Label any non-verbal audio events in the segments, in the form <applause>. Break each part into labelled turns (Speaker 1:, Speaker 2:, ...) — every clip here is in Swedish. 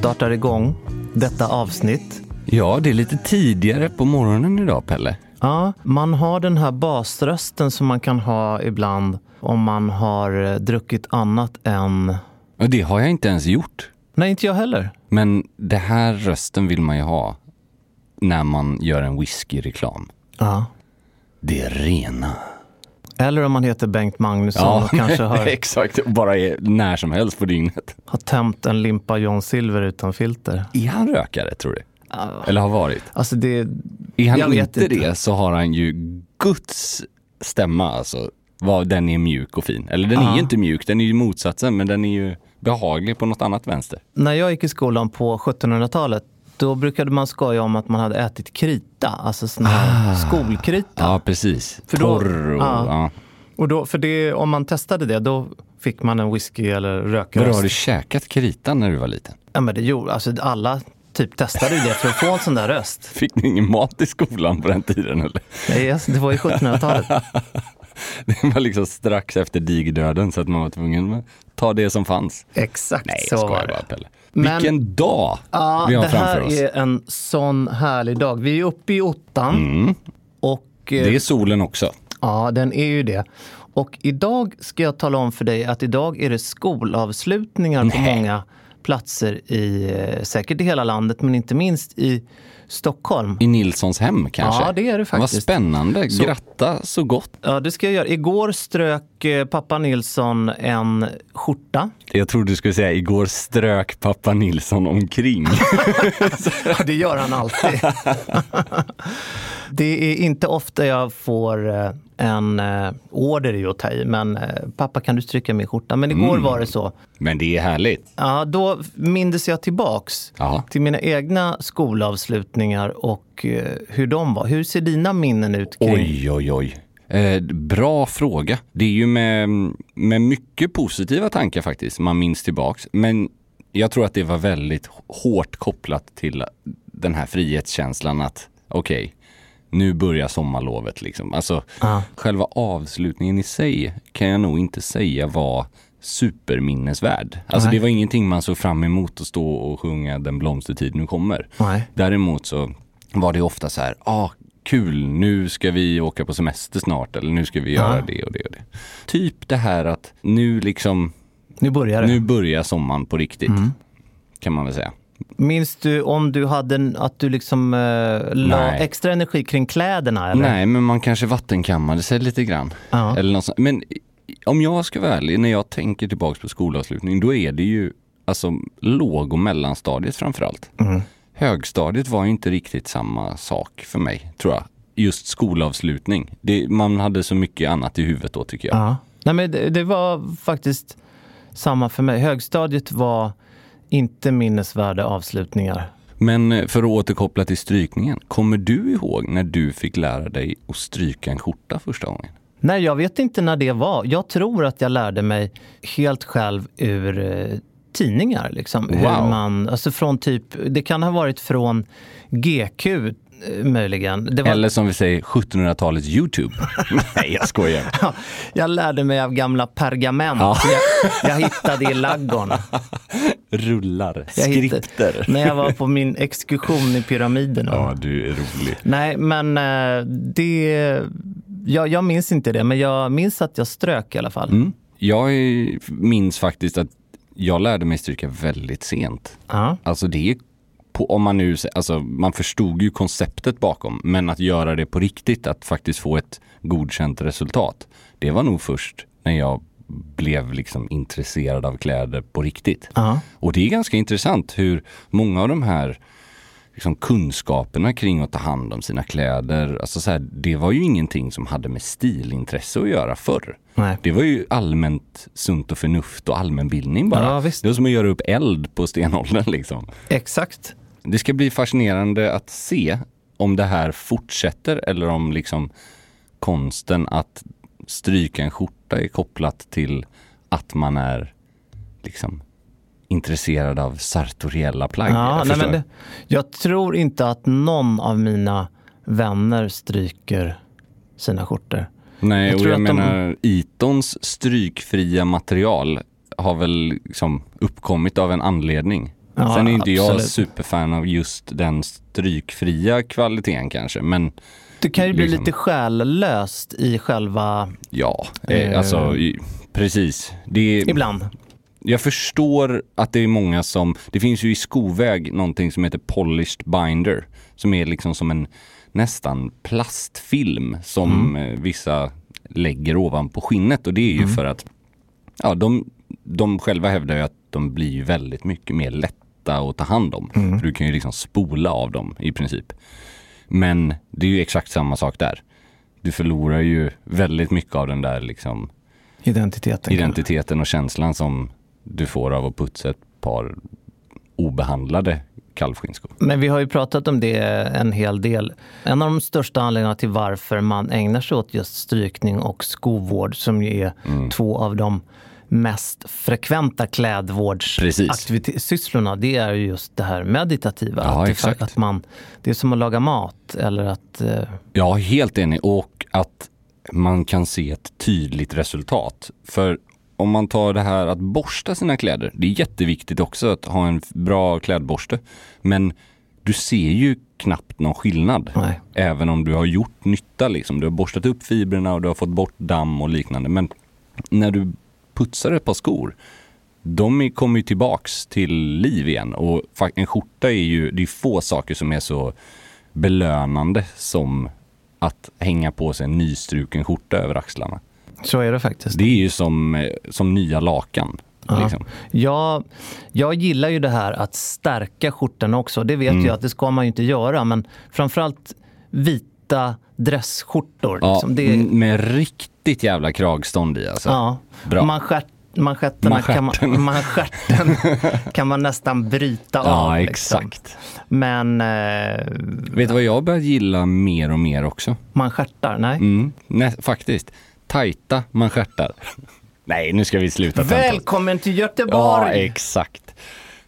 Speaker 1: startar igång detta avsnitt.
Speaker 2: Ja, det är lite tidigare på morgonen idag, Pelle.
Speaker 1: Ja, man har den här basrösten som man kan ha ibland om man har eh, druckit annat än...
Speaker 2: Och det har jag inte ens gjort.
Speaker 1: Nej, inte jag heller.
Speaker 2: Men det här rösten vill man ju ha när man gör en whiskyreklam.
Speaker 1: Ja.
Speaker 2: Det är rena.
Speaker 1: Eller om man heter Bengt Magnusson och kanske <laughs> har,
Speaker 2: exakt. Bara är när som helst på dygnet.
Speaker 1: har tömt en limpa John Silver utan filter.
Speaker 2: Är han rökare, tror du? Eller har varit?
Speaker 1: Alltså det...
Speaker 2: Är han inte, det så har han ju Guds stämma, alltså. Vad den är mjuk och fin. Eller den är
Speaker 1: Ja.
Speaker 2: ju inte mjuk, den är ju motsatsen, men den är ju behaglig på något annat vänster.
Speaker 1: När jag gick i skolan på 1700-talet då brukade man skoja om att man hade ätit krita, alltså sån här skolkrita.
Speaker 2: Ja, precis.
Speaker 1: För då-
Speaker 2: Torr och...
Speaker 1: ja.
Speaker 2: Ja.
Speaker 1: Och då, för det, om man testade det, då fick man en whisky eller
Speaker 2: Vadå, har
Speaker 1: rökröst.
Speaker 2: du käkat krita när du var liten?
Speaker 1: Ja, men det gjorde, alltså alla typ testade det för att få en sån där röst. <laughs>
Speaker 2: Fick ni ingen mat i skolan på den tiden eller?
Speaker 1: Nej, alltså, det var ju 1700-talet. <laughs>
Speaker 2: Det var liksom strax efter digerdöden så att man var tvungen att ta det som fanns.
Speaker 1: Exakt
Speaker 2: Nej,
Speaker 1: så var det.
Speaker 2: bara Pelle.
Speaker 1: Men-
Speaker 2: Vilken dag
Speaker 1: Ja,
Speaker 2: vi har
Speaker 1: det här
Speaker 2: framför oss.
Speaker 1: är en sån härlig dag. Vi är uppe i ottan.
Speaker 2: Mm.
Speaker 1: Och eh,
Speaker 2: Det är solen också.
Speaker 1: ja, den är ju det. Och idag ska jag tala om för dig att idag är det skolavslutningar på
Speaker 2: Nej.
Speaker 1: många platser i eh, säkert i hela landet, men inte minst i Stockholm.
Speaker 2: I Nilssons hem kanske?
Speaker 1: Ja, det är det
Speaker 2: Vad
Speaker 1: faktiskt.
Speaker 2: spännande.
Speaker 1: Så-
Speaker 2: Gratta så gott.
Speaker 1: Ja, det ska jag göra. Igår strök eh, pappa Nilsson en skjorta.
Speaker 2: Jag trodde du skulle säga igår strök pappa Nilsson omkring.
Speaker 1: Ja, <laughs> det gör han alltid. det är inte ofta jag får eh, en eh, order i att ta i, men pappa kan du stryka min skjorta? Men igår
Speaker 2: Mm.
Speaker 1: var det så.
Speaker 2: Men det är härligt.
Speaker 1: Ja, då mindes jag tillbaks
Speaker 2: Ja.
Speaker 1: till mina egna skolavslutningar och hur de var. Hur ser dina minnen ut kring?
Speaker 2: Oj, oj, oj. Eh, bra fråga. Det är ju med, med mycket positiva tankar faktiskt man minns tillbaks. Men jag tror att det var väldigt hårt kopplat till den här frihetskänslan att okej, nu börjar sommarlovet liksom. Alltså
Speaker 1: Ja.
Speaker 2: själva avslutningen i sig kan jag nog inte säga var superminnesvärd. Alltså
Speaker 1: Nej.
Speaker 2: det var ingenting man såg fram emot att stå och sjunga Den blomstertid nu kommer.
Speaker 1: Nej.
Speaker 2: Däremot så var det ofta så här, ah, kul, nu ska vi åka på semester snart eller nu ska vi göra
Speaker 1: Ja.
Speaker 2: det och det och det. Typ det här att nu liksom,
Speaker 1: Nu börjar det.
Speaker 2: nu börjar sommaren på riktigt.
Speaker 1: Mm.
Speaker 2: Kan man väl säga.
Speaker 1: Minns du om du hade en, att du liksom eh, la extra energi kring kläderna? Eller?
Speaker 2: Nej, men man kanske vattenkammade sig lite grann.
Speaker 1: Ja.
Speaker 2: Eller något sånt. Men om jag ska vara ärlig, när jag tänker tillbaka på skolavslutning, då är det ju alltså låg och mellanstadiet framförallt.
Speaker 1: Mm.
Speaker 2: Högstadiet var inte riktigt samma sak för mig, tror jag. Just skolavslutning. Det, man hade så mycket annat i huvudet då tycker jag.
Speaker 1: Ja. Nej, men det, det var faktiskt samma för mig. Högstadiet var inte minnesvärda avslutningar.
Speaker 2: Men eh, för att återkoppla till strykningen, kommer du ihåg när du fick lära dig att stryka en skjorta första gången?
Speaker 1: Nej, jag vet inte när det var. Jag tror att jag lärde mig helt själv ur eh, tidningar. Liksom. Hur
Speaker 2: Wow.
Speaker 1: man, alltså från typ, det kan ha varit från GQ eh, möjligen. Var,
Speaker 2: Eller som vi säger, 1700-talets YouTube. <laughs> Nej, jag skojar.
Speaker 1: Ja, jag lärde mig av gamla pergament.
Speaker 2: Ja.
Speaker 1: Jag, jag hittade i ladugården.
Speaker 2: Rullar,
Speaker 1: Jag hittade-
Speaker 2: skripter.
Speaker 1: När jag var på min exkursion i pyramiderna.
Speaker 2: Ja, du är rolig.
Speaker 1: Nej, men eh, det... Jag, jag minns inte det, men jag minns att jag strök i alla fall.
Speaker 2: Mm. Jag minns faktiskt att jag lärde mig stryka väldigt sent.
Speaker 1: Ja.
Speaker 2: Alltså det är på, om man nu, alltså man förstod ju konceptet bakom, men att göra det på riktigt, att faktiskt få ett godkänt resultat. Det var nog först när jag blev liksom intresserad av kläder på riktigt.
Speaker 1: Ja.
Speaker 2: Och det är ganska intressant hur många av de här liksom kunskaperna kring att ta hand om sina kläder, alltså så här, det var ju ingenting som hade med stilintresse att göra förr.
Speaker 1: Nej.
Speaker 2: Det var ju allmänt sunt och förnuft och allmänbildning bara.
Speaker 1: Ja.
Speaker 2: Det var som att göra upp eld på stenåldern liksom.
Speaker 1: Exakt.
Speaker 2: Det ska bli fascinerande att se om det här fortsätter eller om liksom konsten att stryka en skjorta är kopplat till att man är liksom intresserad av sartoriella plagg.
Speaker 1: Ja,
Speaker 2: Jag
Speaker 1: nej, det, jag tror inte att någon av mina vänner stryker sina skjortor.
Speaker 2: Nej,
Speaker 1: Jag
Speaker 2: och
Speaker 1: tror
Speaker 2: jag
Speaker 1: att de-
Speaker 2: menar Itons strykfria material har väl liksom uppkommit av en anledning.
Speaker 1: Ja,
Speaker 2: Sen är inte jag
Speaker 1: absolut.
Speaker 2: superfan av just den strykfria kvaliteten kanske, men
Speaker 1: Det kan ju bli
Speaker 2: Liksom.
Speaker 1: lite själlöst i själva...
Speaker 2: ja, eh,
Speaker 1: Eh.
Speaker 2: alltså i, precis. Det är,
Speaker 1: Ibland.
Speaker 2: Jag förstår att det är många som, det finns ju i skoväg någonting som heter polished binder, som är liksom som en nästan plastfilm som eh, vissa lägger ovanpå skinnet och det är ju för att ja, de, de själva hävdar ju att de blir väldigt mycket mer lätta att ta hand om. För du kan ju liksom spola av dem i princip. Men det är ju exakt samma sak där. Du förlorar ju väldigt mycket av den där liksom
Speaker 1: Identiteten.
Speaker 2: identiteten och känslan som du får av att putsa ett par obehandlade kalvskinnskor.
Speaker 1: Men vi har ju pratat om det en hel del. En av de största anledningarna till varför man ägnar sig åt just strykning och skovård som ju är
Speaker 2: Mm.
Speaker 1: två av de mest frekventa klädvårdssysslorna, det är ju just det här meditativa.
Speaker 2: Ja,
Speaker 1: att, det, att man, det är som att laga mat eller att... eh,
Speaker 2: Ja, helt enig. Och att man kan se ett tydligt resultat. För om man tar det här att borsta sina kläder, det är jätteviktigt också att ha en bra klädborste. Men du ser ju knappt någon skillnad.
Speaker 1: Nej.
Speaker 2: Även om du har gjort nytta liksom. Du har borstat upp fibrerna och du har fått bort damm och liknande. Men när du putsar ett par skor, de kommer ju tillbaks till liv igen. Och en skjorta är ju, det är få saker som är så belönande som att hänga på sig en nystruken skjorta över axlarna.
Speaker 1: Så är det faktiskt.
Speaker 2: Det är ju som, eh, som nya lakan.
Speaker 1: Ja.
Speaker 2: Liksom.
Speaker 1: Jag, jag gillar ju det här att stärka skjortan också. Det vet
Speaker 2: Mm.
Speaker 1: jag att det ska man ju inte göra. Men framförallt vita dressskjortor.
Speaker 2: Ja,
Speaker 1: liksom. det,
Speaker 2: med riktigt jävla kragstånd i alltså.
Speaker 1: ja.
Speaker 2: Bra.
Speaker 1: Manschett, manschetterna kan man,
Speaker 2: Manschetten. <laughs>
Speaker 1: manschetten kan man nästan bryta av.
Speaker 2: Ja,
Speaker 1: liksom.
Speaker 2: exakt.
Speaker 1: Men eh,
Speaker 2: Vet du vad jag börjat gilla mer och mer också?
Speaker 1: manschettar, nej.
Speaker 2: Mm, nej, faktiskt. Tajta manschettar. Nej, nu ska vi sluta tönta.
Speaker 1: Välkommen till
Speaker 2: Ja,
Speaker 1: Göteborg!
Speaker 2: exakt.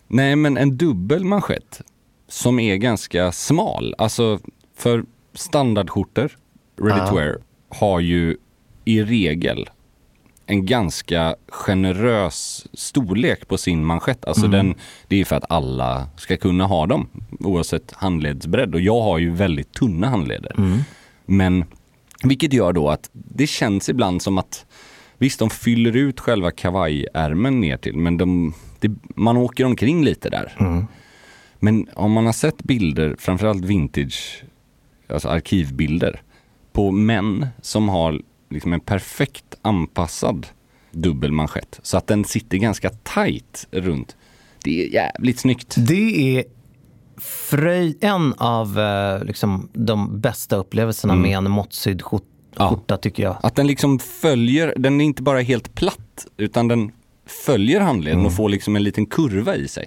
Speaker 2: Nej, men en dubbel manschett som är ganska smal. Alltså, för standardskjortor, ready to
Speaker 1: Ja.
Speaker 2: wear, har ju i regel en ganska generös storlek på sin manschett. Alltså den, det är för att alla ska kunna ha dem oavsett handledsbredd. Och jag har ju väldigt tunna handleder. Men vilket gör då att det känns ibland som att Visst, de fyller ut själva kavajärmen ner till, men de, det, man åker omkring lite där. Men om man har sett bilder, framförallt vintage, alltså arkivbilder, på män som har liksom en perfekt anpassad dubbelmanschett, så att den sitter ganska tight runt. Det är jävligt snyggt.
Speaker 1: Det är fröj, en av eh, liksom, de bästa upplevelserna med en måttsydd skjort,
Speaker 2: Mm. Ja.
Speaker 1: skjorta tycker jag.
Speaker 2: Att den liksom följer, den är inte bara helt platt, utan den följer handleden och får liksom en liten kurva i sig.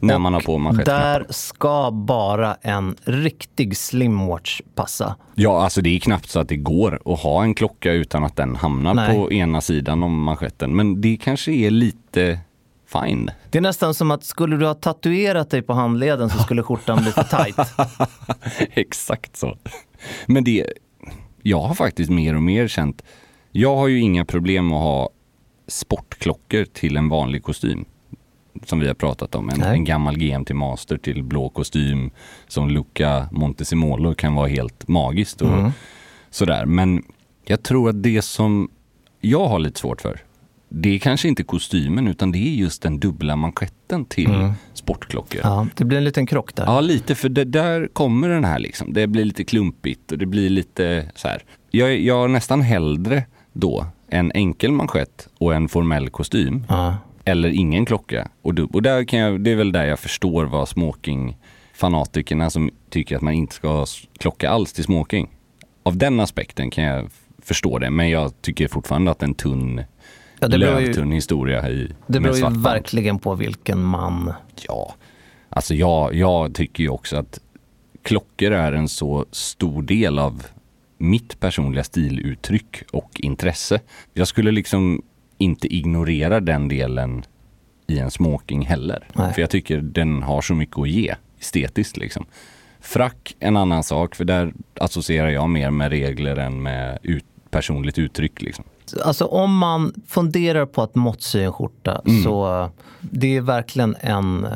Speaker 2: När man har på manschettknapparna.
Speaker 1: Där ska bara en riktig slimwatch passa.
Speaker 2: Ja, alltså det är knappt så att det går att ha en klocka utan att den hamnar
Speaker 1: Nej.
Speaker 2: på ena sidan om manschetten. Men det kanske är lite fine.
Speaker 1: Det är nästan som att skulle du ha tatuerat dig på handleden så skulle skjortan bli för tajt. <laughs>
Speaker 2: Exakt så. Men det, jag har faktiskt mer och mer känt, jag har ju inga problem att ha sportklockor till en vanlig kostym. Som vi har pratat om, en, en gammal GMT Master till blå kostym som Luca Montesimolo kan vara helt magiskt och
Speaker 1: Mm.
Speaker 2: sådär. Men jag tror att det som jag har lite svårt för, det är kanske inte kostymen utan det är just den dubbla manschetten till sportklockor.
Speaker 1: Mm. Ja, det blir en liten krock där.
Speaker 2: Ja, lite, för det, där kommer den här liksom. Det blir lite klumpigt och det blir lite så här. Jag, jag har nästan hellre då en enkel manschett och en formell kostym.
Speaker 1: Ja.
Speaker 2: Eller ingen klocka. Och, du, och där kan jag, det är väl där jag förstår vad smoking-fanatikerna som tycker att man inte ska ha klocka alls till smoking. Av den aspekten kan jag förstå det, men jag tycker fortfarande att en tunn,
Speaker 1: Ja, det
Speaker 2: lövtunn historia i,
Speaker 1: Det beror ju verkligen på vilken man...
Speaker 2: Ja, alltså jag, jag tycker ju också att klockor är en så stor del av mitt personliga stiluttryck och intresse. Jag skulle liksom inte ignorera den delen i en smoking heller.
Speaker 1: Nej.
Speaker 2: För jag tycker den har så mycket att ge estetiskt liksom. Frack en annan sak, för där associerar jag mer med regler än med ut, personligt uttryck liksom.
Speaker 1: Alltså om man funderar på att måttsy en skjorta
Speaker 2: Mm.
Speaker 1: så det är verkligen en,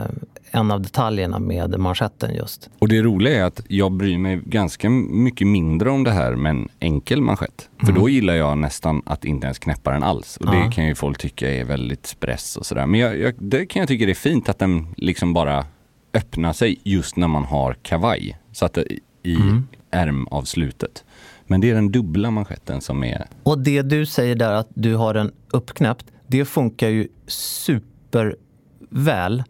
Speaker 1: en av detaljerna med manschetten just.
Speaker 2: Och det roliga är att jag bryr mig ganska mycket mindre om det här med en enkel manschett. För då gillar jag nästan att inte ens knäppa den alls. Och det
Speaker 1: Ja.
Speaker 2: kan ju folk tycka är väldigt spress och sådär. Men jag, jag, det kan jag tycka det är fint att den liksom bara öppnar sig just när man har kavaj. Så att det, i ärmavslutet. Men det är den dubbla manschetten som är
Speaker 1: Och det du säger där att du har den uppknäppt, det funkar ju superväl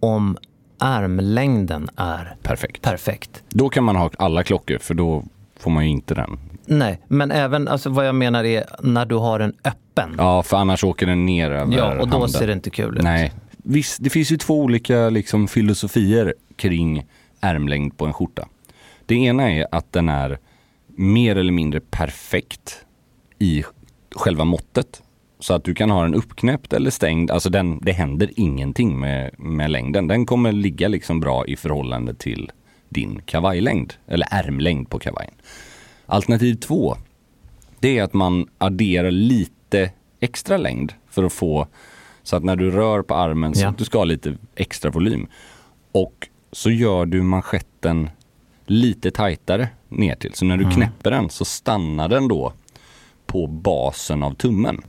Speaker 1: om ärmlängden är
Speaker 2: perfekt.
Speaker 1: perfekt.
Speaker 2: Då kan man ha alla klockor för då får man ju inte den.
Speaker 1: Nej, men även alltså, vad jag menar är när du har den öppen.
Speaker 2: Ja, för annars åker den ner över
Speaker 1: Ja, och då
Speaker 2: handen.
Speaker 1: ser det inte kul ut.
Speaker 2: Nej. Visst, det finns ju två olika liksom, filosofier kring ärmlängd på en skjorta. Det ena är att den är mer eller mindre perfekt i själva måttet. Så att du kan ha den uppknäppt eller stängd. Alltså den, det händer ingenting med, med längden. Den kommer ligga liksom bra i förhållande till din kavajlängd. Eller ärmlängd på kavajen. Alternativ två, det är att man adderar lite extra längd för att få så att när du rör på armen så
Speaker 1: Ja.
Speaker 2: att du ska ha lite extra volym. Och så gör du manschetten lite tajtare ner till. Så när du knäpper den så stannar den då på basen av tummen.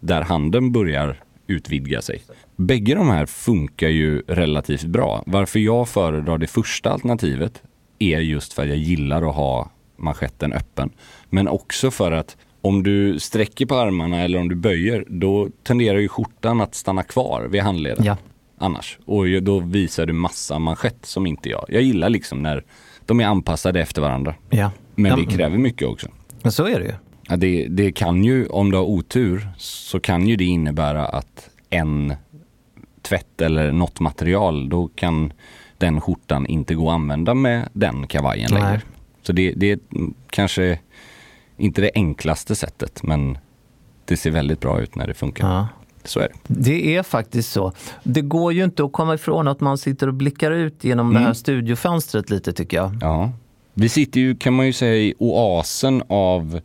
Speaker 2: Där handen börjar utvidga sig. Bägge de här funkar ju relativt bra. Varför jag föredrar det första alternativet är just för att jag gillar att ha manschetten öppen. Men också för att om du sträcker på armarna eller om du böjer, då tenderar ju skjortan att stanna kvar vid handleden.
Speaker 1: Ja.
Speaker 2: Annars. Och då visar du massa manschett som inte jag. Jag gillar liksom när de är anpassade efter varandra.
Speaker 1: Ja.
Speaker 2: Men
Speaker 1: ja,
Speaker 2: det kräver mycket också.
Speaker 1: men så är det ju.
Speaker 2: Ja, det, det kan ju, om du har otur, så kan ju det innebära att en tvätt eller något material, då kan den skjortan inte gå att använda med den kavajen
Speaker 1: Nej.
Speaker 2: längre. Så det, det är kanske inte det enklaste sättet, men det ser väldigt bra ut när det funkar.
Speaker 1: Ja.
Speaker 2: Så är det.
Speaker 1: Det är faktiskt så. Det går ju inte att komma ifrån att man sitter och blickar ut genom
Speaker 2: Mm.
Speaker 1: det här studiofönstret lite tycker jag.
Speaker 2: Ja. Vi sitter ju, kan man ju säga, i oasen av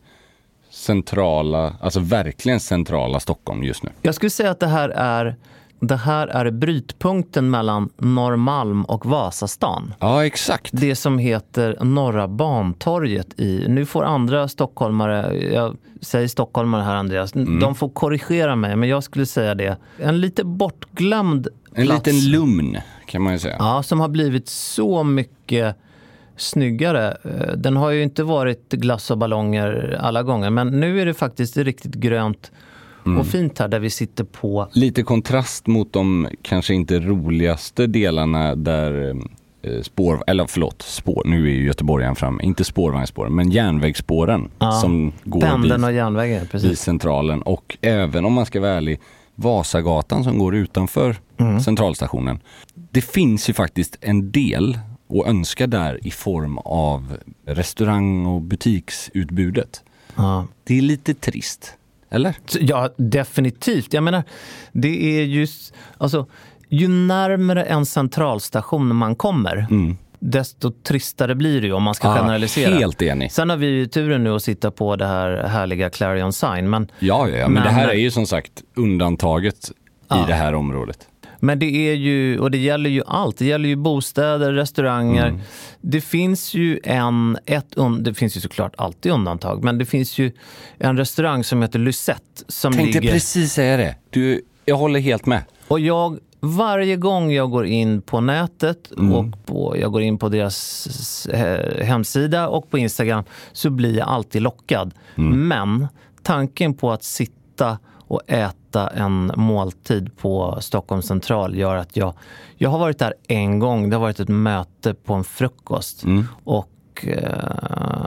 Speaker 2: centrala, alltså verkligen centrala Stockholm just nu.
Speaker 1: Jag skulle säga att det här är, det här är brytpunkten mellan Norrmalm och Vasastan.
Speaker 2: Ja, exakt.
Speaker 1: Det som heter Norra Bantorget i, nu får andra stockholmare, jag säger stockholmare här Andreas,
Speaker 2: Mm.
Speaker 1: de får korrigera mig men jag skulle säga det. En lite bortglömd
Speaker 2: En
Speaker 1: plats.
Speaker 2: liten lugn kan man ju säga.
Speaker 1: Ja, som har blivit så mycket snyggare. Eh, Den har ju inte varit glass och ballonger alla gånger, men nu är det faktiskt riktigt grönt
Speaker 2: Mm.
Speaker 1: och fint här där vi sitter på.
Speaker 2: Lite kontrast mot de kanske inte roligaste delarna där eh, spår, eller förlåt, spår, nu är ju göteborgaren fram, inte spårvagnsspåren, men järnvägsspåren
Speaker 1: Ja,
Speaker 2: som går
Speaker 1: Pendeln
Speaker 2: vid,
Speaker 1: och järnvägen,
Speaker 2: vid
Speaker 1: precis.
Speaker 2: centralen och även om man ska vara ärlig, Vasagatan som går utanför centralstationen. Det finns ju faktiskt en del att önska där i form av restaurang och butiksutbudet.
Speaker 1: Ja.
Speaker 2: Det är lite trist, eller?
Speaker 1: Ja, definitivt. Jag menar, det är just... Alltså, ju närmare en centralstation man kommer, desto tristare blir det ju om man ska
Speaker 2: Ja,
Speaker 1: generalisera.
Speaker 2: helt enig.
Speaker 1: Sen har vi ju turen nu att sitta på det här härliga Clarion Sign. Men,
Speaker 2: Ja, ja, ja. Men,
Speaker 1: Men-
Speaker 2: det här är ju som sagt undantaget
Speaker 1: Ja.
Speaker 2: i det här området.
Speaker 1: Men det är ju, och det gäller ju allt. Det gäller ju bostäder, restauranger.
Speaker 2: Mm.
Speaker 1: Det finns ju en, ett, det finns ju såklart alltid undantag, men det finns ju en restaurang som heter Lysette som
Speaker 2: Tänkte
Speaker 1: ligger...
Speaker 2: precis säga det. Du, jag håller helt med.
Speaker 1: Och jag, varje gång jag går in på nätet och på, jag går in på deras hemsida och på Instagram så blir jag alltid lockad. Men tanken på att sitta och äta en måltid på Stockholms central gör att jag, jag har varit där en gång. Det har varit ett möte på en frukost. Och eh,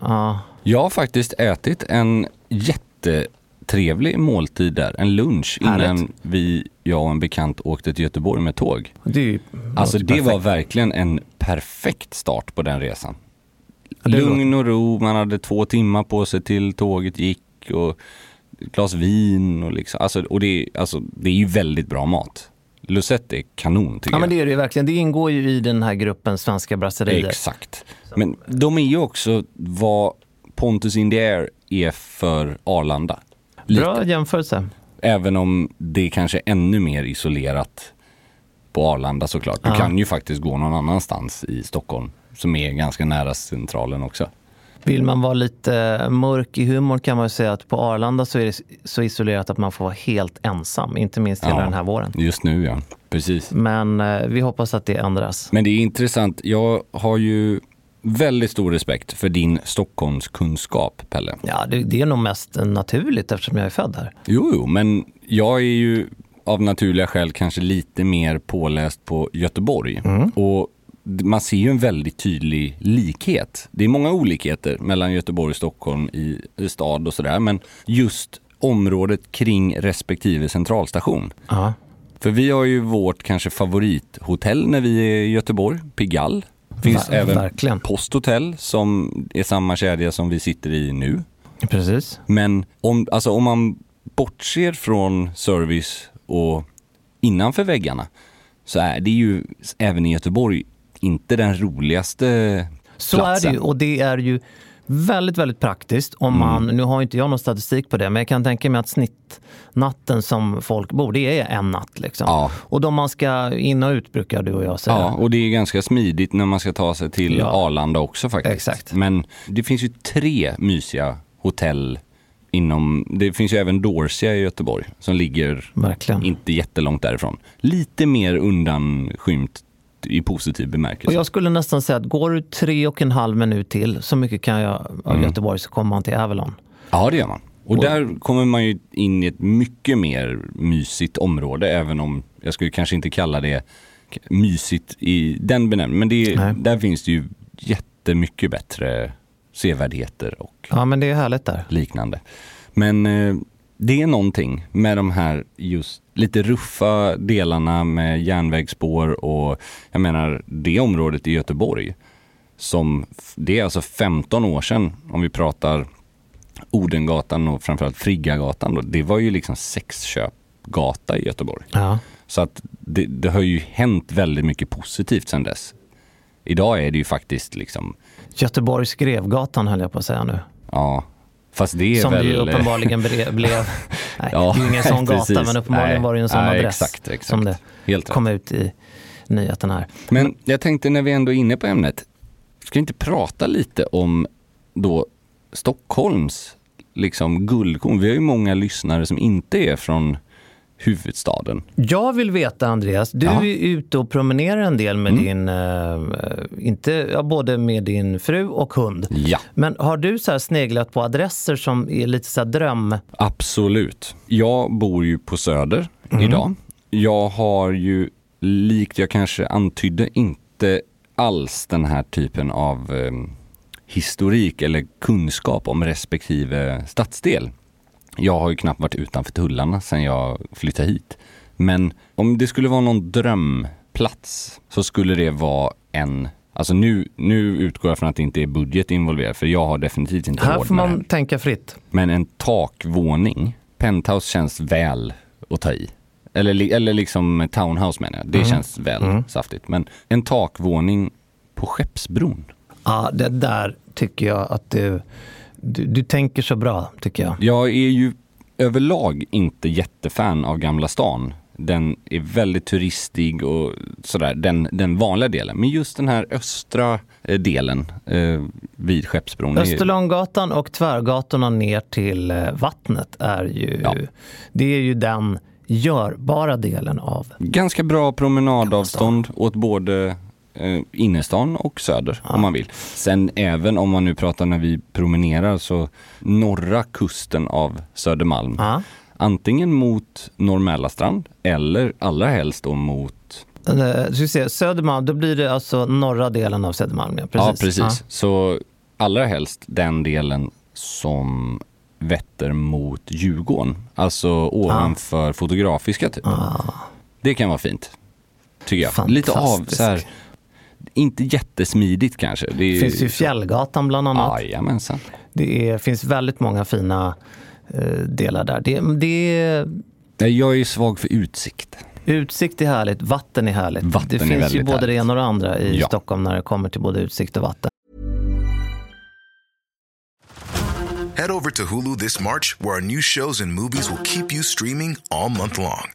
Speaker 1: ja,
Speaker 2: Jag har faktiskt ätit en jättetrevlig måltid där, en lunch innan
Speaker 1: Härligt.
Speaker 2: vi, jag och en bekant åkte till Göteborg med tåg.
Speaker 1: det ju
Speaker 2: Alltså det var verkligen en perfekt start på den resan. Lugn och ro, man hade två timmar på sig till tåget gick och glas vin och liksom, alltså, och det, är- alltså, det är ju väldigt bra mat. Lucette är kanon tycker
Speaker 1: Ja men
Speaker 2: jag.
Speaker 1: det är det ju verkligen. Det ingår ju i den här gruppen svenska brasserier.
Speaker 2: Exakt. Men de är ju också vad Pontus in the Air är för Arlanda. Lite.
Speaker 1: Bra jämförelse.
Speaker 2: Även om det kanske är ännu mer isolerat på Arlanda såklart. Du
Speaker 1: Ja.
Speaker 2: kan ju faktiskt gå någon annanstans i Stockholm som är ganska nära centralen också.
Speaker 1: Vill man vara lite mörk i humor kan man ju säga att på Arlanda så är det så isolerat att man får vara helt ensam. Inte minst hela
Speaker 2: Ja.
Speaker 1: den här våren.
Speaker 2: Just nu ja, precis.
Speaker 1: Men eh, vi hoppas att det ändras.
Speaker 2: Men det är intressant. Jag har ju väldigt stor respekt för din Stockholmskunskap, Pelle.
Speaker 1: Ja, det, det är nog mest naturligt eftersom jag är född här.
Speaker 2: Jo, jo, men jag är ju av naturliga skäl kanske lite mer påläst på Göteborg. Och d- man ser ju en väldigt tydlig likhet. Det är många olikheter mellan Göteborg och Stockholm i, i stad och sådär, men just området kring respektive centralstation.
Speaker 1: Ja.
Speaker 2: För vi har ju vårt kanske favorithotell när vi är i Göteborg, Pigalle. Finns
Speaker 1: Ver-
Speaker 2: även
Speaker 1: verkligen.
Speaker 2: Posthotell som är samma kedja som vi sitter i nu.
Speaker 1: Precis.
Speaker 2: Men om, alltså om man bortser från service och innanför väggarna så är det ju även i Göteborg inte den roligaste
Speaker 1: Så
Speaker 2: platsen.
Speaker 1: är det ju. Och det är ju väldigt, väldigt praktiskt. Om
Speaker 2: Mm.
Speaker 1: man, Nu har inte jag någon statistik på det, men jag kan tänka mig att snittnatten som folk bor, det är en natt. Liksom.
Speaker 2: Ja.
Speaker 1: Och då man ska in och ut brukar du och jag säga.
Speaker 2: Ja, och det är ganska smidigt när man ska ta sig till
Speaker 1: Ja.
Speaker 2: Arlanda också faktiskt.
Speaker 1: Exakt.
Speaker 2: Men det finns ju tre mysiga hotell inom, det finns ju även Dorsia i Göteborg som ligger
Speaker 1: Verkligen.
Speaker 2: inte jättelångt därifrån. Lite mer undanskymt i positiv bemärkelse.
Speaker 1: Och jag skulle nästan säga att går du tre och en halv minut till, så mycket kan jag av
Speaker 2: Mm.
Speaker 1: Göteborg, så kommer man till Avalon.
Speaker 2: Ja, det gör man. Och där kommer man ju in i ett mycket mer mysigt område, även om jag skulle kanske inte kalla det mysigt i den benämningen. Men det är,
Speaker 1: Nej.
Speaker 2: där finns det ju jättemycket bättre sevärdheter och
Speaker 1: Ja, men det är härligt där.
Speaker 2: liknande. Men eh, det är någonting med de här just lite ruffa delarna med järnvägsspår och jag menar det området i Göteborg som, det är alltså 15 år sedan om vi pratar Odengatan och framförallt Friggagatan då, det var ju liksom sexköpgata i Göteborg.
Speaker 1: Ja.
Speaker 2: Så att det, det har ju hänt väldigt mycket positivt sedan dess. Idag är det ju faktiskt liksom,
Speaker 1: Göteborgs Grevgatan höll jag på att säga nu.
Speaker 2: ja, fast det är
Speaker 1: Som
Speaker 2: väl...
Speaker 1: det ju uppenbarligen <laughs> blev. Nej,
Speaker 2: Ja,
Speaker 1: det är ju ingen sån gata,
Speaker 2: precis.
Speaker 1: men uppenbarligen
Speaker 2: Nej,
Speaker 1: var det ju en sån
Speaker 2: nej,
Speaker 1: adress
Speaker 2: exakt, exakt.
Speaker 1: som det
Speaker 2: Helt rätt.
Speaker 1: kom ut i nyheten här.
Speaker 2: Men jag tänkte när vi ändå är inne på ämnet, ska vi inte prata lite om då Stockholms liksom guldkorn? Vi har ju många lyssnare som inte är från huvudstaden.
Speaker 1: Jag vill veta Andreas, du
Speaker 2: Ja. Mm.
Speaker 1: är ute och promenerar en del med din, eh, inte, ja, både med din fru och hund.
Speaker 2: Ja,
Speaker 1: Men har du så här sneglat på adresser som är lite så här dröm...
Speaker 2: absolut. Jag bor ju på Söder idag. Jag har ju, likt jag kanske antydde, inte alls den här typen av eh, historik eller kunskap om respektive stadsdel. Jag har ju knappt varit utanför tullarna sedan jag flyttade hit. Men om det skulle vara någon drömplats så skulle det vara en Alltså nu, nu utgår jag från att det inte är budget involverad för jag har definitivt inte
Speaker 1: Här
Speaker 2: råd
Speaker 1: får
Speaker 2: med det
Speaker 1: man
Speaker 2: här.
Speaker 1: tänka fritt.
Speaker 2: Men en takvåning, penthouse känns väl att ta i. Eller, eller liksom townhouse menar jag, det
Speaker 1: Mm.
Speaker 2: känns väl saftigt. Men en takvåning på Skeppsbron.
Speaker 1: Ja, det där tycker jag att du, du, du tänker så bra, tycker jag.
Speaker 2: Jag är ju överlag inte jättefan av Gamla stan. Den är väldigt turistig och sådär, den, den vanliga delen. Men just den här östra eh, delen eh, vid Skeppsbron.
Speaker 1: Österlånggatan och tvärgatorna ner till eh, vattnet är ju,
Speaker 2: Ja.
Speaker 1: det är ju den görbara delen av
Speaker 2: Ganska bra promenadavstånd åt både eh, innerstan och söder om man vill. Sen även om man nu pratar när vi promenerar så norra kusten av Södermalm.
Speaker 1: Ja.
Speaker 2: Antingen mot Norr Mälarstrand eller allra helst då mot
Speaker 1: Eh, ska se, Södermalm, då blir det alltså norra delen av Södermalm. Ja, precis.
Speaker 2: Ja, precis. Så allra helst den delen som vetter mot Djurgården. Alltså ovanför Fotografiska typ. Det kan vara fint. Tycker jag. Lite av så här, inte jättesmidigt kanske. Det
Speaker 1: Det finns ju Fjällgatan bland annat.
Speaker 2: Jajamensan.
Speaker 1: Det är, finns väldigt många fina eh, delar där. Det, det,
Speaker 2: Jag är ju svag för utsikt.
Speaker 1: utsikt är härligt, vatten är härligt.
Speaker 2: Vatten
Speaker 1: det
Speaker 2: är
Speaker 1: finns ju både det
Speaker 2: härligt.
Speaker 1: ena och det andra i
Speaker 2: Ja.
Speaker 1: Stockholm när det kommer till både utsikt och vatten.
Speaker 3: Head over to Hulu this March, where our new shows and movies will keep you streaming all month long.